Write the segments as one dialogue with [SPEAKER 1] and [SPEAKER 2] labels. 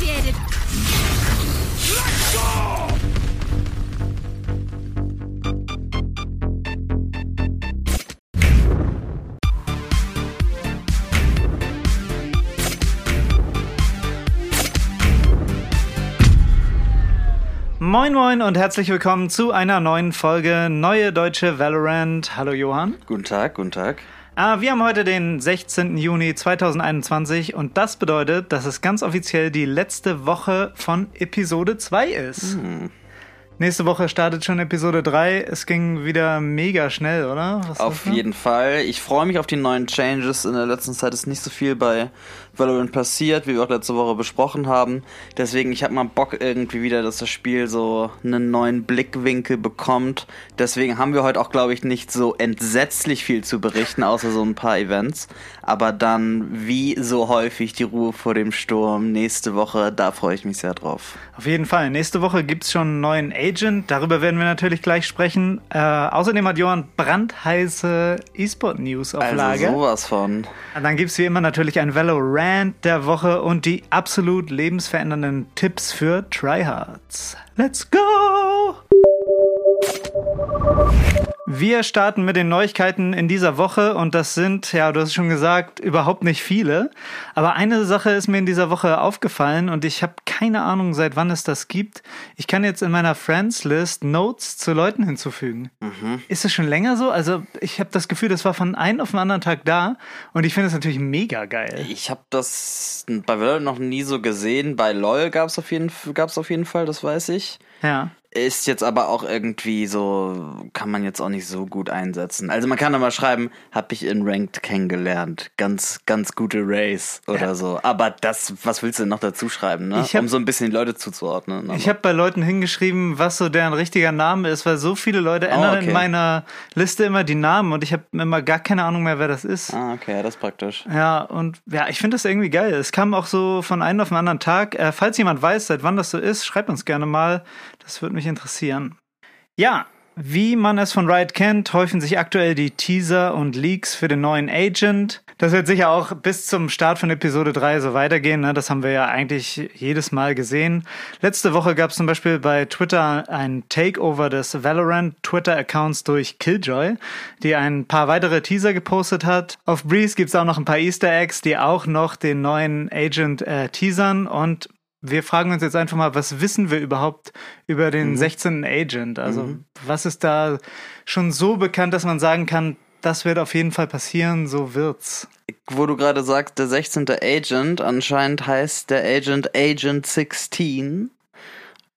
[SPEAKER 1] initiated.
[SPEAKER 2] Moin Moin und herzlich willkommen zu einer neuen Folge Neue Deutsche Valorant. Hallo Johann.
[SPEAKER 3] Guten Tag, guten Tag.
[SPEAKER 2] Ah, wir haben heute den 16. Juni 2021 und das bedeutet, dass es ganz offiziell die letzte Woche von Episode 2 ist. Nächste Woche startet schon Episode 3. Es ging wieder mega schnell, oder? Was
[SPEAKER 3] Auf jeden Fall. Ich freue mich auf die neuen Changes. In der letzten Zeit ist nicht so viel bei Valorant passiert, wie wir auch letzte Woche besprochen haben. Deswegen, ich habe mal Bock irgendwie wieder, dass das Spiel so einen neuen Blickwinkel bekommt. Deswegen haben wir heute auch, glaube ich, nicht so entsetzlich viel zu berichten, außer so ein paar Events. Aber dann, wie so häufig, die Ruhe vor dem Sturm nächste Woche, da freue ich mich sehr drauf.
[SPEAKER 2] Auf jeden Fall. Nächste Woche gibt's schon einen neuen Agent. Darüber werden wir natürlich gleich sprechen. Äh, außerdem hat Johann brandheiße E-Sport-News auf
[SPEAKER 3] Also
[SPEAKER 2] Lager.
[SPEAKER 3] sowas von.
[SPEAKER 2] Und Dann gibt's wie immer natürlich ein Valorant der Woche und die absolut lebensverändernden Tipps für Tryhards. Let's go! Wir starten mit den Neuigkeiten in dieser Woche und das sind, ja, du hast es schon gesagt, überhaupt nicht viele. Aber eine Sache ist mir in dieser Woche aufgefallen und ich habe keine Ahnung, seit wann es das gibt. Ich kann jetzt in meiner Friends-List Notes zu Leuten hinzufügen. Ist das schon länger so? Also ich habe das Gefühl, das war von einem auf den anderen Tag da und ich finde es natürlich mega geil.
[SPEAKER 3] Ich habe das bei Valorant noch nie so gesehen. Bei LoL gab's auf jeden gab's auf jeden Fall, das weiß ich.
[SPEAKER 2] Ja.
[SPEAKER 3] Ist jetzt aber auch irgendwie so, kann man jetzt auch nicht so gut einsetzen. Also man kann mal schreiben, hab ich in Ranked kennengelernt. Ganz, ganz gute Race oder
[SPEAKER 2] Ja.
[SPEAKER 3] so. Aber das, was willst du denn noch dazu schreiben, ne?
[SPEAKER 2] Hab-
[SPEAKER 3] um so ein bisschen die Leute zuzuordnen.
[SPEAKER 2] Ich habe bei Leuten hingeschrieben, was so deren richtiger Name ist, weil so viele Leute ändern
[SPEAKER 3] okay.
[SPEAKER 2] in meiner Liste immer die Namen und ich habe immer gar keine Ahnung mehr, wer das ist.
[SPEAKER 3] Ah, okay, ja, das ist praktisch.
[SPEAKER 2] Ja, und ja, ich finde das irgendwie geil. Es kam auch so von einem auf den anderen Tag. Äh, falls jemand weiß, seit wann das so ist, schreibt uns gerne mal. Das würde mich interessieren. Ja, wie man es von Riot kennt, häufen sich aktuell die Teaser und Leaks für den neuen Agent. Das wird sicher auch bis zum Start von Episode 3 so weitergehen. Ne? Das haben wir ja eigentlich jedes Mal gesehen. Letzte Woche gab es zum Beispiel bei Twitter ein Takeover des Valorant Twitter-Accounts durch Killjoy, die ein paar weitere Teaser gepostet hat. Auf Breeze gibt es auch noch ein paar Easter Eggs, die auch noch den neuen Agent äh, teasern und wir fragen uns jetzt einfach mal, was wissen wir überhaupt über den 16. Agent? Also, was ist da schon so bekannt, dass man sagen kann, das wird auf jeden Fall passieren, so wird's.
[SPEAKER 3] Wo du gerade sagst, der 16. Agent, anscheinend heißt der Agent Agent 16.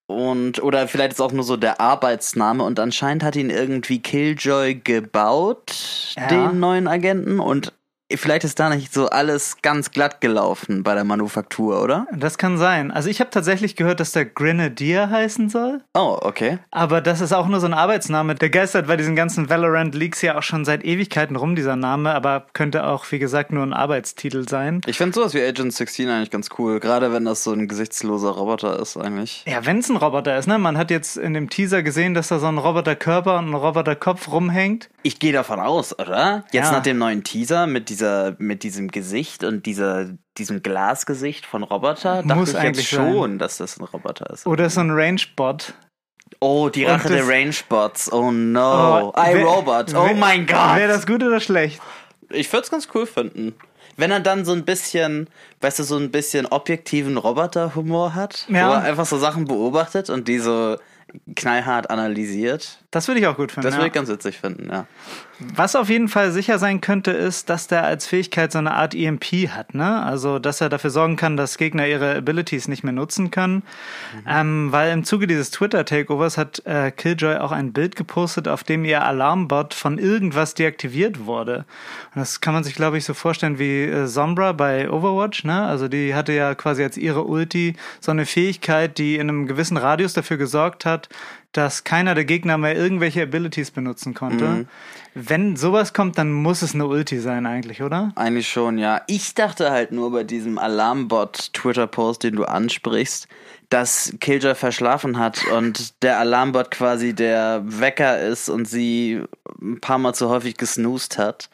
[SPEAKER 3] Und, oder vielleicht ist auch nur so der Arbeitsname und anscheinend hat ihn irgendwie Killjoy gebaut,
[SPEAKER 2] Ja.
[SPEAKER 3] den neuen Agenten. Und vielleicht ist da nicht so alles ganz glatt gelaufen bei der Manufaktur, oder?
[SPEAKER 2] Das kann sein. Also ich habe tatsächlich gehört, dass der Grenadier heißen soll,
[SPEAKER 3] Oh, okay.
[SPEAKER 2] aber das ist auch nur so ein Arbeitsname. Der geistert bei diesen ganzen Valorant-Leaks ja auch schon seit Ewigkeiten rum, dieser Name, aber könnte auch, wie gesagt, nur ein Arbeitstitel sein.
[SPEAKER 3] Ich finde sowas wie Agent 16 eigentlich ganz cool, gerade wenn das so ein gesichtsloser Roboter ist eigentlich.
[SPEAKER 2] Ja, wenn es ein Roboter ist, ne? Man hat jetzt in dem Teaser gesehen, dass da so ein Roboterkörper und ein Roboterkopf rumhängt.
[SPEAKER 3] Ich gehe davon aus, oder? Jetzt
[SPEAKER 2] Ja.
[SPEAKER 3] nach dem neuen Teaser mit dieser, mit diesem Gesicht und dieser, diesem Glasgesicht von Roboter, dachte
[SPEAKER 2] Muss
[SPEAKER 3] ich
[SPEAKER 2] eigentlich
[SPEAKER 3] jetzt schon, dass das ein Roboter ist.
[SPEAKER 2] Oder so ein Range-Bot.
[SPEAKER 3] Oh, die Rache der Rangebots. Oh no. I,
[SPEAKER 2] wär-
[SPEAKER 3] Robot. Oh mein Gott.
[SPEAKER 2] Wäre das gut oder schlecht?
[SPEAKER 3] Ich würde es ganz cool finden. Wenn er dann so ein bisschen, weißt du, so ein bisschen objektiven Roboterhumor hat,
[SPEAKER 2] Ja.
[SPEAKER 3] wo er einfach so Sachen beobachtet und die so knallhart analysiert.
[SPEAKER 2] Das würde ich auch gut finden.
[SPEAKER 3] Das
[SPEAKER 2] ja.
[SPEAKER 3] würde ich ganz witzig finden, ja.
[SPEAKER 2] Was auf jeden Fall sicher sein könnte, ist, dass der als Fähigkeit so eine Art EMP hat, ne? Also, dass er dafür sorgen kann, dass Gegner ihre Abilities nicht mehr nutzen können. Ähm, weil im Zuge dieses Twitter-Takeovers hat äh, Killjoy auch ein Bild gepostet, auf dem ihr Alarmbot von irgendwas deaktiviert wurde. Und das kann man sich, glaube ich, so vorstellen wie äh, Sombra bei Overwatch, ne? Also, die hatte ja quasi als ihre Ulti so eine Fähigkeit, die in einem gewissen Radius dafür gesorgt hat, dass keiner der Gegner mehr irgendwelche Abilities benutzen konnte. Wenn sowas kommt, dann muss es eine Ulti sein eigentlich, oder?
[SPEAKER 3] Eigentlich schon, ja. Ich dachte halt nur bei diesem Alarmbot-Twitter-Post, den du ansprichst, dass Killjoy verschlafen hat und der Alarmbot quasi der Wecker ist und sie ein paar Mal zu häufig gesnoost hat.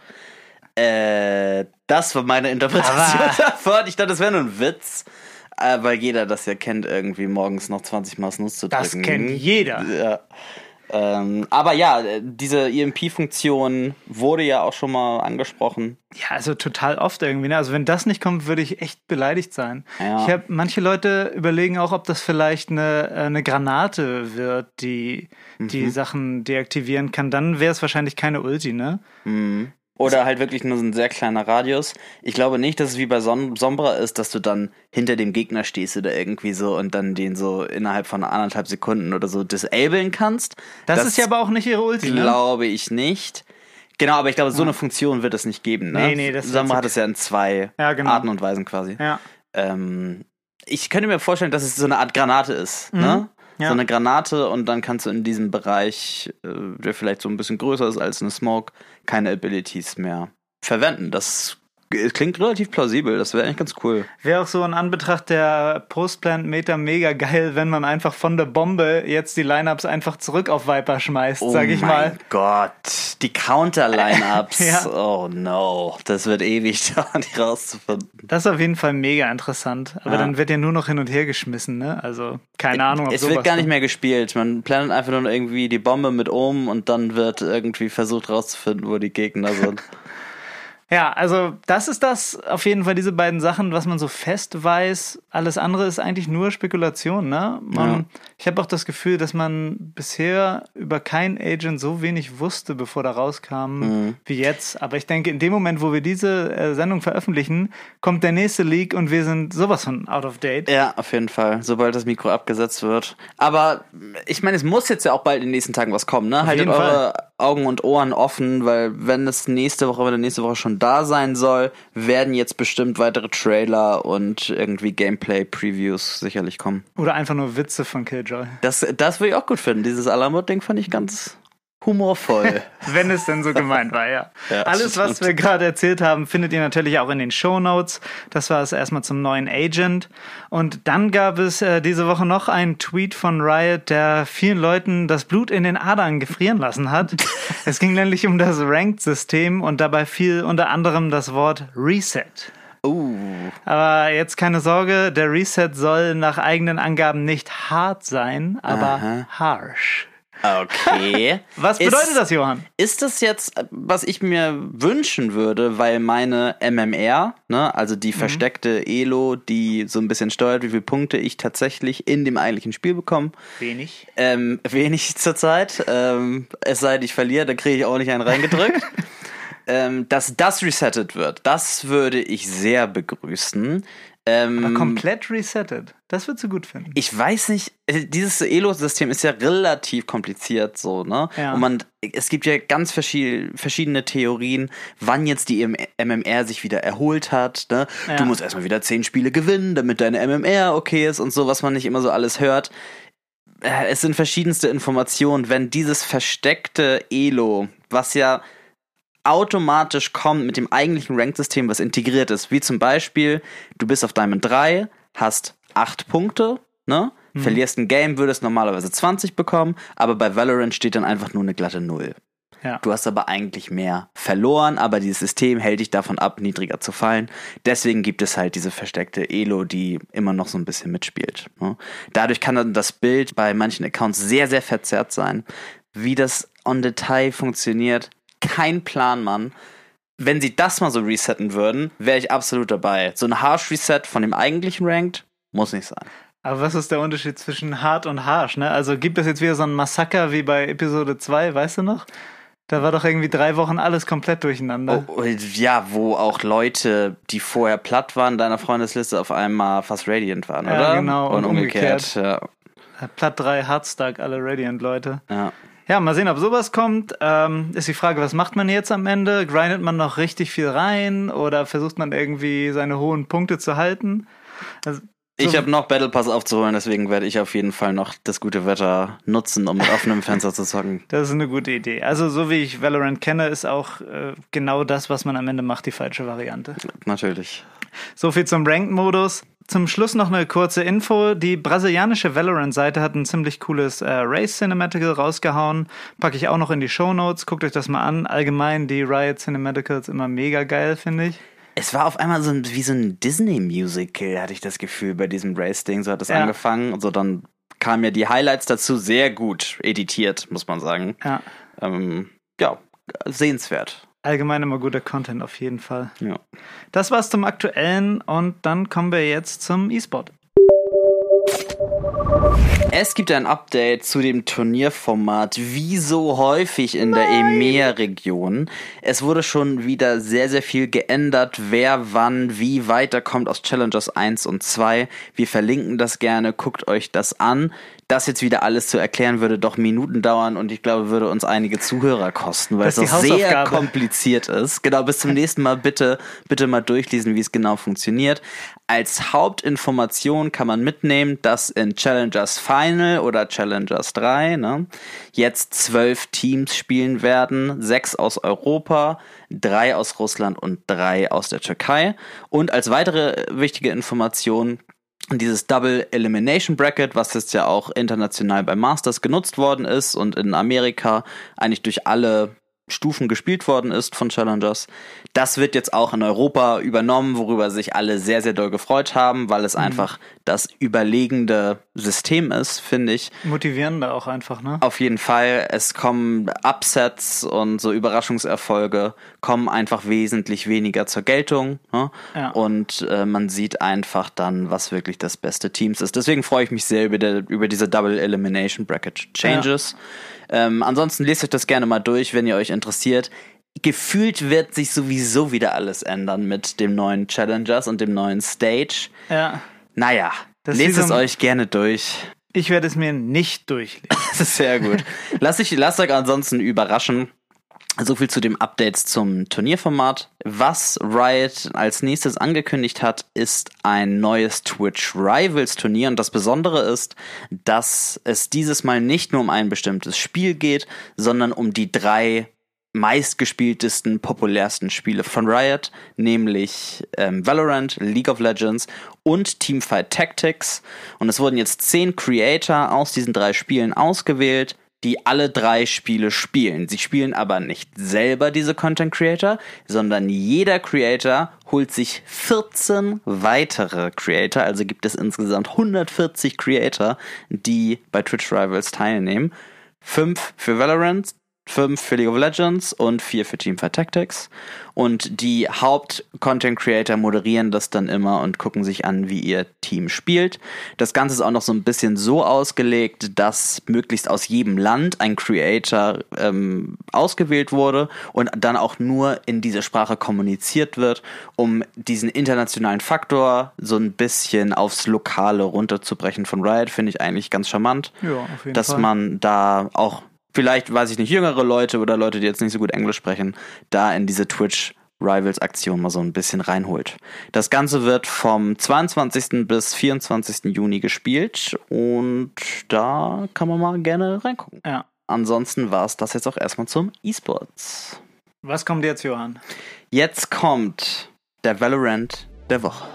[SPEAKER 3] Äh, das war meine Interpretation
[SPEAKER 2] Aber-
[SPEAKER 3] davon. Ich dachte, das wäre nur ein Witz. Äh, weil jeder das ja kennt, irgendwie morgens noch 20 Mal Snooze zu drücken.
[SPEAKER 2] Das kennt jeder.
[SPEAKER 3] Ja. Ähm, aber ja, diese EMP-Funktion wurde ja auch schon mal angesprochen.
[SPEAKER 2] Ja, also total oft irgendwie. Ne? Also wenn das nicht kommt, würde ich echt beleidigt sein.
[SPEAKER 3] Ja.
[SPEAKER 2] Ich habe manche Leute überlegen auch, ob das vielleicht eine, äh, eine Granate wird, die die
[SPEAKER 3] Mhm.
[SPEAKER 2] Sachen deaktivieren kann. Dann wäre es wahrscheinlich keine Ulti, ne?
[SPEAKER 3] Oder halt wirklich nur so ein sehr kleiner Radius. Ich glaube nicht, dass es wie bei Son Sombra ist, dass du dann hinter dem Gegner stehst oder irgendwie so und dann den so innerhalb von anderthalb Sekunden oder so disablen kannst.
[SPEAKER 2] Das, ist ja aber auch nicht ihre Ulti, ne?
[SPEAKER 3] Glaube ich nicht. Genau, aber ich glaube, so eine Funktion wird es nicht geben. Ne?
[SPEAKER 2] Nee, nee, das
[SPEAKER 3] Sombra hat es ja in zwei
[SPEAKER 2] Ja, genau.
[SPEAKER 3] Arten und Weisen quasi.
[SPEAKER 2] Ja.
[SPEAKER 3] Ähm, ich könnte mir vorstellen, dass es so eine Art Granate ist.
[SPEAKER 2] Mhm.
[SPEAKER 3] Ne?
[SPEAKER 2] Ja.
[SPEAKER 3] So eine Granate und dann kannst du in diesem Bereich, äh, der vielleicht so ein bisschen größer ist als eine Smoke, keine Abilities mehr verwenden. Das g- klingt relativ plausibel. Das wäre eigentlich ganz cool.
[SPEAKER 2] Wäre auch so in Anbetracht der Postplant-Meter mega geil, wenn man einfach von der Bombe jetzt die Lineups einfach zurück auf Viper schmeißt, sag ich
[SPEAKER 3] oh
[SPEAKER 2] mal.
[SPEAKER 3] mein Gott, die Counter-Lineups.
[SPEAKER 2] Ja.
[SPEAKER 3] Oh no, das wird ewig dauern, die rauszufinden.
[SPEAKER 2] Das ist auf jeden Fall mega interessant. Aber
[SPEAKER 3] Ja.
[SPEAKER 2] dann wird ja nur noch hin und her geschmissen, ne? Also, keine Ahnung, ob
[SPEAKER 3] Es wird gar nicht mehr gespielt. Man planet einfach nur irgendwie die Bombe mit oben und dann wird irgendwie versucht rauszufinden, wo die Gegner sind.
[SPEAKER 2] Ja, also das ist das auf jeden Fall diese beiden Sachen, was man so fest weiß. Alles andere ist eigentlich nur Spekulation, ne? Man,
[SPEAKER 3] Ja.
[SPEAKER 2] Ich habe auch das Gefühl, dass man bisher über keinen Agent so wenig wusste, bevor da rauskam,
[SPEAKER 3] Mhm.
[SPEAKER 2] wie jetzt. Aber ich denke, in dem Moment, wo wir diese äh, Sendung veröffentlichen, kommt der nächste Leak und wir sind sowas von out of date.
[SPEAKER 3] Ja, auf jeden Fall, sobald das Mikro abgesetzt wird. Aber ich meine, es muss jetzt ja auch bald in den nächsten Tagen was kommen, ne? Haltet
[SPEAKER 2] jeden
[SPEAKER 3] eure Augen und Ohren offen, weil wenn es nächste Woche oder nächste Woche schon da sein soll, werden jetzt bestimmt weitere Trailer und irgendwie Gameplay-Previews sicherlich kommen.
[SPEAKER 2] Oder einfach nur Witze von Killjoy.
[SPEAKER 3] Das, das würde ich auch gut finden. Dieses Alamut-Ding fand ich ganz humorvoll.
[SPEAKER 2] Wenn es denn so gemeint war, ja.
[SPEAKER 3] Ja,
[SPEAKER 2] Alles, was wir gerade erzählt haben, findet ihr natürlich auch in den Show Notes. Das war es erstmal zum neuen Agent. Und dann gab es äh, diese Woche noch einen Tweet von Riot, der vielen Leuten das Blut in den Adern gefrieren lassen hat. es ging nämlich um das Ranked-System und dabei fiel unter anderem das Wort Reset.
[SPEAKER 3] uh,
[SPEAKER 2] Aber jetzt keine Sorge, der Reset soll nach eigenen Angaben nicht hart sein, aber harsh.
[SPEAKER 3] Okay.
[SPEAKER 2] Was
[SPEAKER 3] Ist-
[SPEAKER 2] bedeutet das, Johann?
[SPEAKER 3] Ist das jetzt, was ich mir wünschen würde, weil meine MMR, ne, also die versteckte Elo, die so ein bisschen steuert, wie viele Punkte ich tatsächlich in dem eigentlichen Spiel bekomme,
[SPEAKER 2] Wenig.
[SPEAKER 3] ähm, wenig zurzeit. Ähm, es sei denn, ich verliere, da kriege ich auch nicht einen reingedrückt. ähm, dass das resettet wird, das würde ich sehr begrüßen. Ähm,
[SPEAKER 2] Komplett resettet. Das würdest du gut finden.
[SPEAKER 3] ich weiß nicht, äh, dieses Elo-System ist ja relativ kompliziert so, ne?
[SPEAKER 2] Ja.
[SPEAKER 3] Und man, es gibt ja ganz verschied verschiedene Theorien, wann jetzt die MMR sich wieder erholt hat, ne?
[SPEAKER 2] Ja.
[SPEAKER 3] Du musst erstmal wieder zehn Spiele gewinnen, damit deine MMR okay ist und so, was man nicht immer so alles hört. Äh, Es sind verschiedenste Informationen, wenn dieses versteckte Elo, was ja automatisch kommt mit dem eigentlichen Rank-System, was integriert ist. Wie zum Beispiel, du bist auf Diamond 3, hast 8 Punkte, ne? Verlierst ein Game, würdest normalerweise 20 bekommen, aber bei Valorant steht dann einfach nur eine glatte 0.
[SPEAKER 2] Ja.
[SPEAKER 3] Du hast aber eigentlich mehr verloren, aber dieses System hält dich davon ab, niedriger zu fallen. Deswegen gibt es halt diese versteckte Elo, die immer noch so ein bisschen mitspielt. ne? Dadurch kann dann das Bild bei manchen Accounts sehr, sehr verzerrt sein. Wie das on Detail funktioniert, kein Plan, Mann. Wenn sie das mal so resetten würden, wäre ich absolut dabei. So ein Harsh Reset von dem eigentlichen Ranked muss nicht sein.
[SPEAKER 2] Aber was ist der Unterschied zwischen hart und harsh, ne? Also gibt es jetzt wieder so ein Massaker wie bei Episode 2, weißt du noch? Da war doch irgendwie drei Wochen alles komplett durcheinander.
[SPEAKER 3] Oh, ja, wo auch Leute, die vorher platt waren, deiner Freundesliste auf einmal fast Radiant waren,
[SPEAKER 2] Ja,
[SPEAKER 3] oder?
[SPEAKER 2] genau,
[SPEAKER 3] Und,
[SPEAKER 2] und
[SPEAKER 3] umgekehrt. Ja,
[SPEAKER 2] Platt 3, Hardstack, alle Radiant-Leute.
[SPEAKER 3] ja.
[SPEAKER 2] Ja, mal sehen, ob sowas kommt. Ähm, ist die Frage, was macht man jetzt am Ende? Grindet man noch richtig viel rein oder versucht man irgendwie seine hohen Punkte zu halten? Also,
[SPEAKER 3] Ich habe noch Battle Pass aufzuholen, deswegen werde ich auf jeden Fall noch das gute Wetter nutzen, um mit offenem Fenster zu zocken.
[SPEAKER 2] Das ist eine gute Idee. Also, so wie ich Valorant kenne, ist auch äh, genau das, was man am Ende macht, die falsche Variante.
[SPEAKER 3] Natürlich.
[SPEAKER 2] So viel zum Ranked-Modus. Zum Schluss noch eine kurze Info. Die brasilianische Valorant-Seite hat ein ziemlich cooles äh, Race Cinematical rausgehauen. Packe ich auch noch in die Show Notes. Guckt euch das mal an. Allgemein die Riot Cinematicals immer mega geil, finde ich.
[SPEAKER 3] Es war auf einmal so ein, wie so ein Disney-Musical, hatte ich das Gefühl, bei diesem Race-Ding. So hat es
[SPEAKER 2] Ja.
[SPEAKER 3] angefangen. Und so dann kamen ja die Highlights dazu sehr gut editiert, muss man sagen.
[SPEAKER 2] Ja.
[SPEAKER 3] Ähm, ja, sehenswert.
[SPEAKER 2] Allgemein immer guter Content auf jeden Fall.
[SPEAKER 3] Ja.
[SPEAKER 2] Das war's zum Aktuellen und dann kommen wir jetzt zum E-Sport.
[SPEAKER 3] Es gibt ein Update zu dem Turnierformat, wie so häufig in der EMEA-Region. Es wurde schon wieder sehr, sehr viel geändert, wer wann wie weiterkommt aus Challengers 1 und 2. Wir verlinken das gerne, guckt euch das an. Das jetzt wieder alles zu erklären würde doch Minuten dauern und ich glaube, würde uns einige Zuhörer kosten, weil
[SPEAKER 2] Das
[SPEAKER 3] es auch sehr kompliziert ist. Genau, bis zum nächsten Mal bitte, bitte mal durchlesen, wie es genau funktioniert. Als Hauptinformation kann man mitnehmen, dass in Challengers Final oder Challengers 3 ne, jetzt zwölf Teams spielen werden. Sechs aus Europa, drei aus Russland und drei aus der Türkei. Und als weitere wichtige Information dieses Double Elimination Bracket, was jetzt ja auch international bei Masters genutzt worden ist und in Amerika eigentlich durch alle Stufen gespielt worden ist von Challengers. Das wird jetzt auch in Europa übernommen, worüber sich alle sehr, sehr doll gefreut haben, weil es einfach das überlegende System ist, finde ich.
[SPEAKER 2] Motivierender auch einfach, ne?
[SPEAKER 3] Auf jeden Fall. Es kommen Upsets und so Überraschungserfolge kommen einfach wesentlich weniger zur Geltung. Ne?
[SPEAKER 2] Ja.
[SPEAKER 3] Und äh, man sieht einfach dann, was wirklich das beste Teams ist. Deswegen freue ich mich sehr über, der, über diese Double Elimination Bracket Changes. Ähm, ansonsten lest euch das gerne mal durch, wenn ihr euch interessiert. Gefühlt wird sich sowieso wieder alles ändern mit dem neuen Challengers und dem neuen Stage.
[SPEAKER 2] Ja.
[SPEAKER 3] Naja,
[SPEAKER 2] Das
[SPEAKER 3] lest
[SPEAKER 2] so
[SPEAKER 3] es euch gerne durch.
[SPEAKER 2] Ich werde es mir nicht durchlesen.
[SPEAKER 3] Das ist sehr gut. Lass dich, lasst euch ansonsten überraschen. So viel zu dem Updates zum Turnierformat. Was Riot als nächstes angekündigt hat, ist ein neues Twitch Rivals Turnier. Und das Besondere ist, dass es dieses Mal nicht nur um ein bestimmtes Spiel geht, sondern um die drei meistgespieltesten, populärsten Spiele von Riot, nämlich ähm, Valorant, League of Legends und Teamfight Tactics. Und es wurden jetzt zehn Creator aus diesen drei Spielen ausgewählt, die alle drei Spiele spielen. Sie spielen aber nicht selber diese Content Creator, sondern jeder Creator holt sich 14 weitere Creator, also gibt es insgesamt 140 Creator, die bei Twitch Rivals teilnehmen. Fünf für Valorant, fünf für League of Legends und vier für Teamfight Tactics. Und die Haupt-Content-Creator moderieren das dann immer und gucken sich an, wie ihr Team spielt. Das Ganze ist auch noch so ein bisschen so ausgelegt, dass möglichst aus jedem Land ein Creator ähm, ausgewählt wurde und dann auch nur in dieser Sprache kommuniziert wird, um diesen internationalen Faktor so ein bisschen aufs Lokale runterzubrechen von Riot, finde ich eigentlich ganz charmant
[SPEAKER 2] Ja, auf jeden
[SPEAKER 3] dass
[SPEAKER 2] Fall.
[SPEAKER 3] man da auch vielleicht, weiß ich nicht, jüngere Leute oder Leute, die jetzt nicht so gut Englisch sprechen, da in diese Twitch Rivals Aktion mal so ein bisschen reinholt. Das Ganze wird vom 22. bis 24. Juni gespielt und da kann man mal gerne reingucken.
[SPEAKER 2] Ja.
[SPEAKER 3] Ansonsten war es das jetzt auch erstmal zum E-Sports.
[SPEAKER 2] Was kommt jetzt, Johann?
[SPEAKER 3] Jetzt kommt der Valorant der Woche.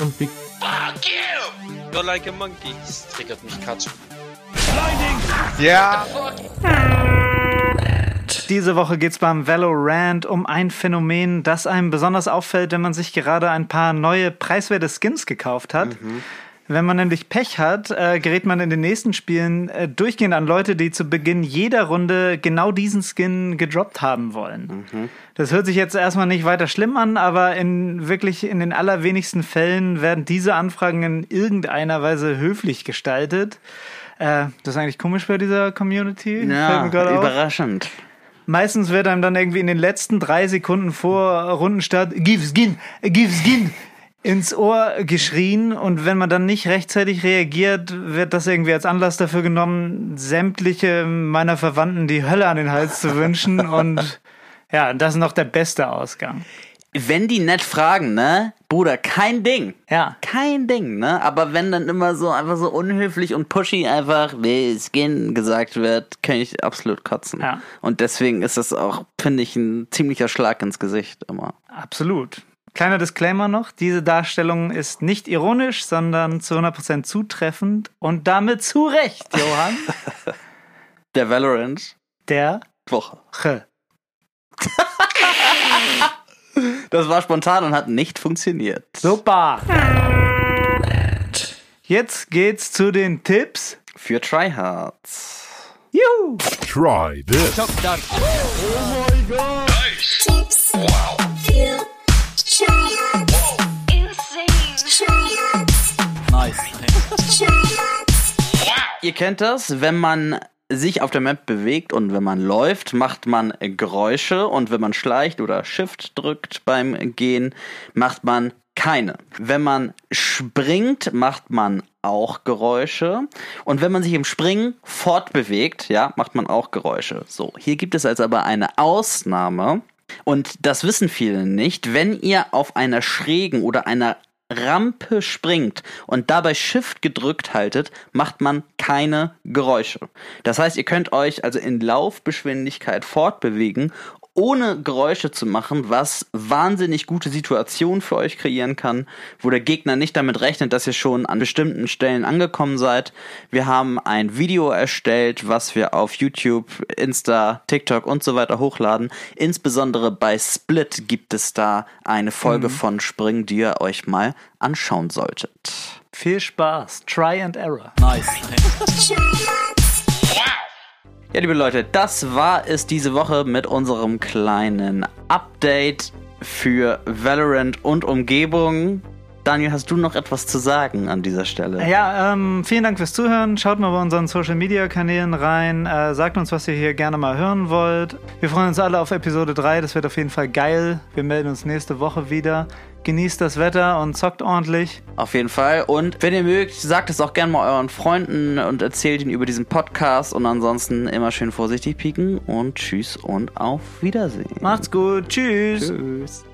[SPEAKER 1] Und wie
[SPEAKER 4] Fuck you! You're like a monkey. Das triggert mich gerade schon.
[SPEAKER 1] Ja,
[SPEAKER 2] Diese Woche geht es beim Valorant um ein Phänomen, das einem besonders auffällt, wenn man sich gerade ein paar neue preiswerte Skins gekauft hat. Wenn man nämlich Pech hat, äh, gerät man in den nächsten Spielen äh, durchgehend an Leute, die zu Beginn jeder Runde genau diesen Skin gedroppt haben wollen. Das hört sich jetzt erstmal nicht weiter schlimm an, aber in wirklich in den allerwenigsten Fällen werden diese Anfragen in irgendeiner Weise höflich gestaltet. Äh, das ist eigentlich komisch bei dieser Community.
[SPEAKER 3] Ja,
[SPEAKER 2] gerade auf.
[SPEAKER 3] überraschend.
[SPEAKER 2] Meistens wird einem dann irgendwie in den letzten drei Sekunden vor Rundenstart Give Skin, Give Skin ins Ohr geschrien und wenn man dann nicht rechtzeitig reagiert, wird das irgendwie als Anlass dafür genommen, sämtliche meiner Verwandten die Hölle an den Hals zu wünschen und ja, das ist noch der beste Ausgang.
[SPEAKER 3] Wenn die nett fragen, ne? Bruder, kein Ding.
[SPEAKER 2] Ja.
[SPEAKER 3] Kein Ding, ne? Aber wenn dann immer so einfach so unhöflich und pushy einfach nee, Skin gesagt wird, kann ich absolut kotzen.
[SPEAKER 2] Ja.
[SPEAKER 3] Und deswegen ist das auch, finde ich, ein ziemlicher Schlag ins Gesicht immer.
[SPEAKER 2] Absolut. Kleiner Disclaimer noch, diese Darstellung ist nicht ironisch, sondern zu 100% zutreffend und damit zu Recht, Johann,
[SPEAKER 3] Der Valorant
[SPEAKER 2] der
[SPEAKER 3] Woche. Das war spontan und hat nicht funktioniert.
[SPEAKER 2] Super. Jetzt geht's zu den Tipps.
[SPEAKER 3] Für Tryhards.
[SPEAKER 2] Juhu.
[SPEAKER 5] Try this.
[SPEAKER 6] Tips. Wow. Für Tryhards. Insane. Tryhards.
[SPEAKER 3] Nice.
[SPEAKER 6] Tryhards.
[SPEAKER 3] Ihr kennt das, wenn man sich auf der Map bewegt und wenn man läuft, macht man Geräusche und wenn man schleicht oder Shift drückt beim Gehen, macht man keine. Wenn man springt, macht man auch Geräusche und wenn man sich im Springen fortbewegt, ja, macht man auch Geräusche. So, hier gibt es also aber eine Ausnahme und das wissen viele nicht, wenn ihr auf einer schrägen oder einer Rampe springt und dabei Shift gedrückt haltet, macht man keine Geräusche. Das heißt, ihr könnt euch also in Laufgeschwindigkeit fortbewegen, ohne Geräusche zu machen, was wahnsinnig gute Situationen für euch kreieren kann, wo der Gegner nicht damit rechnet, dass ihr schon an bestimmten Stellen angekommen seid. Wir haben ein Video erstellt, was wir auf YouTube, Insta, TikTok und so weiter hochladen. Insbesondere bei Split gibt es da eine Folge von Spring, die ihr euch mal anschauen solltet.
[SPEAKER 2] Viel Spaß. Try and Error.
[SPEAKER 3] Ja, liebe Leute, das war es diese Woche mit unserem kleinen Update für Valorant und Umgebung. Daniel, hast du noch etwas zu sagen an dieser Stelle?
[SPEAKER 2] Ja, ähm, vielen Dank fürs Zuhören. Schaut mal bei unseren Social Media Kanälen rein. Äh, sagt uns, was ihr hier gerne mal hören wollt. Wir freuen uns alle auf Episode 3. Das wird auf jeden Fall geil. Wir melden uns nächste Woche wieder. Genießt das Wetter und zockt ordentlich.
[SPEAKER 3] Auf jeden Fall. Und wenn ihr mögt, sagt es auch gerne mal euren Freunden und erzählt ihnen über diesen Podcast. Und ansonsten immer schön vorsichtig pieken und tschüss und auf Wiedersehen.
[SPEAKER 2] Macht's gut. Tschüss.
[SPEAKER 3] Tschüss.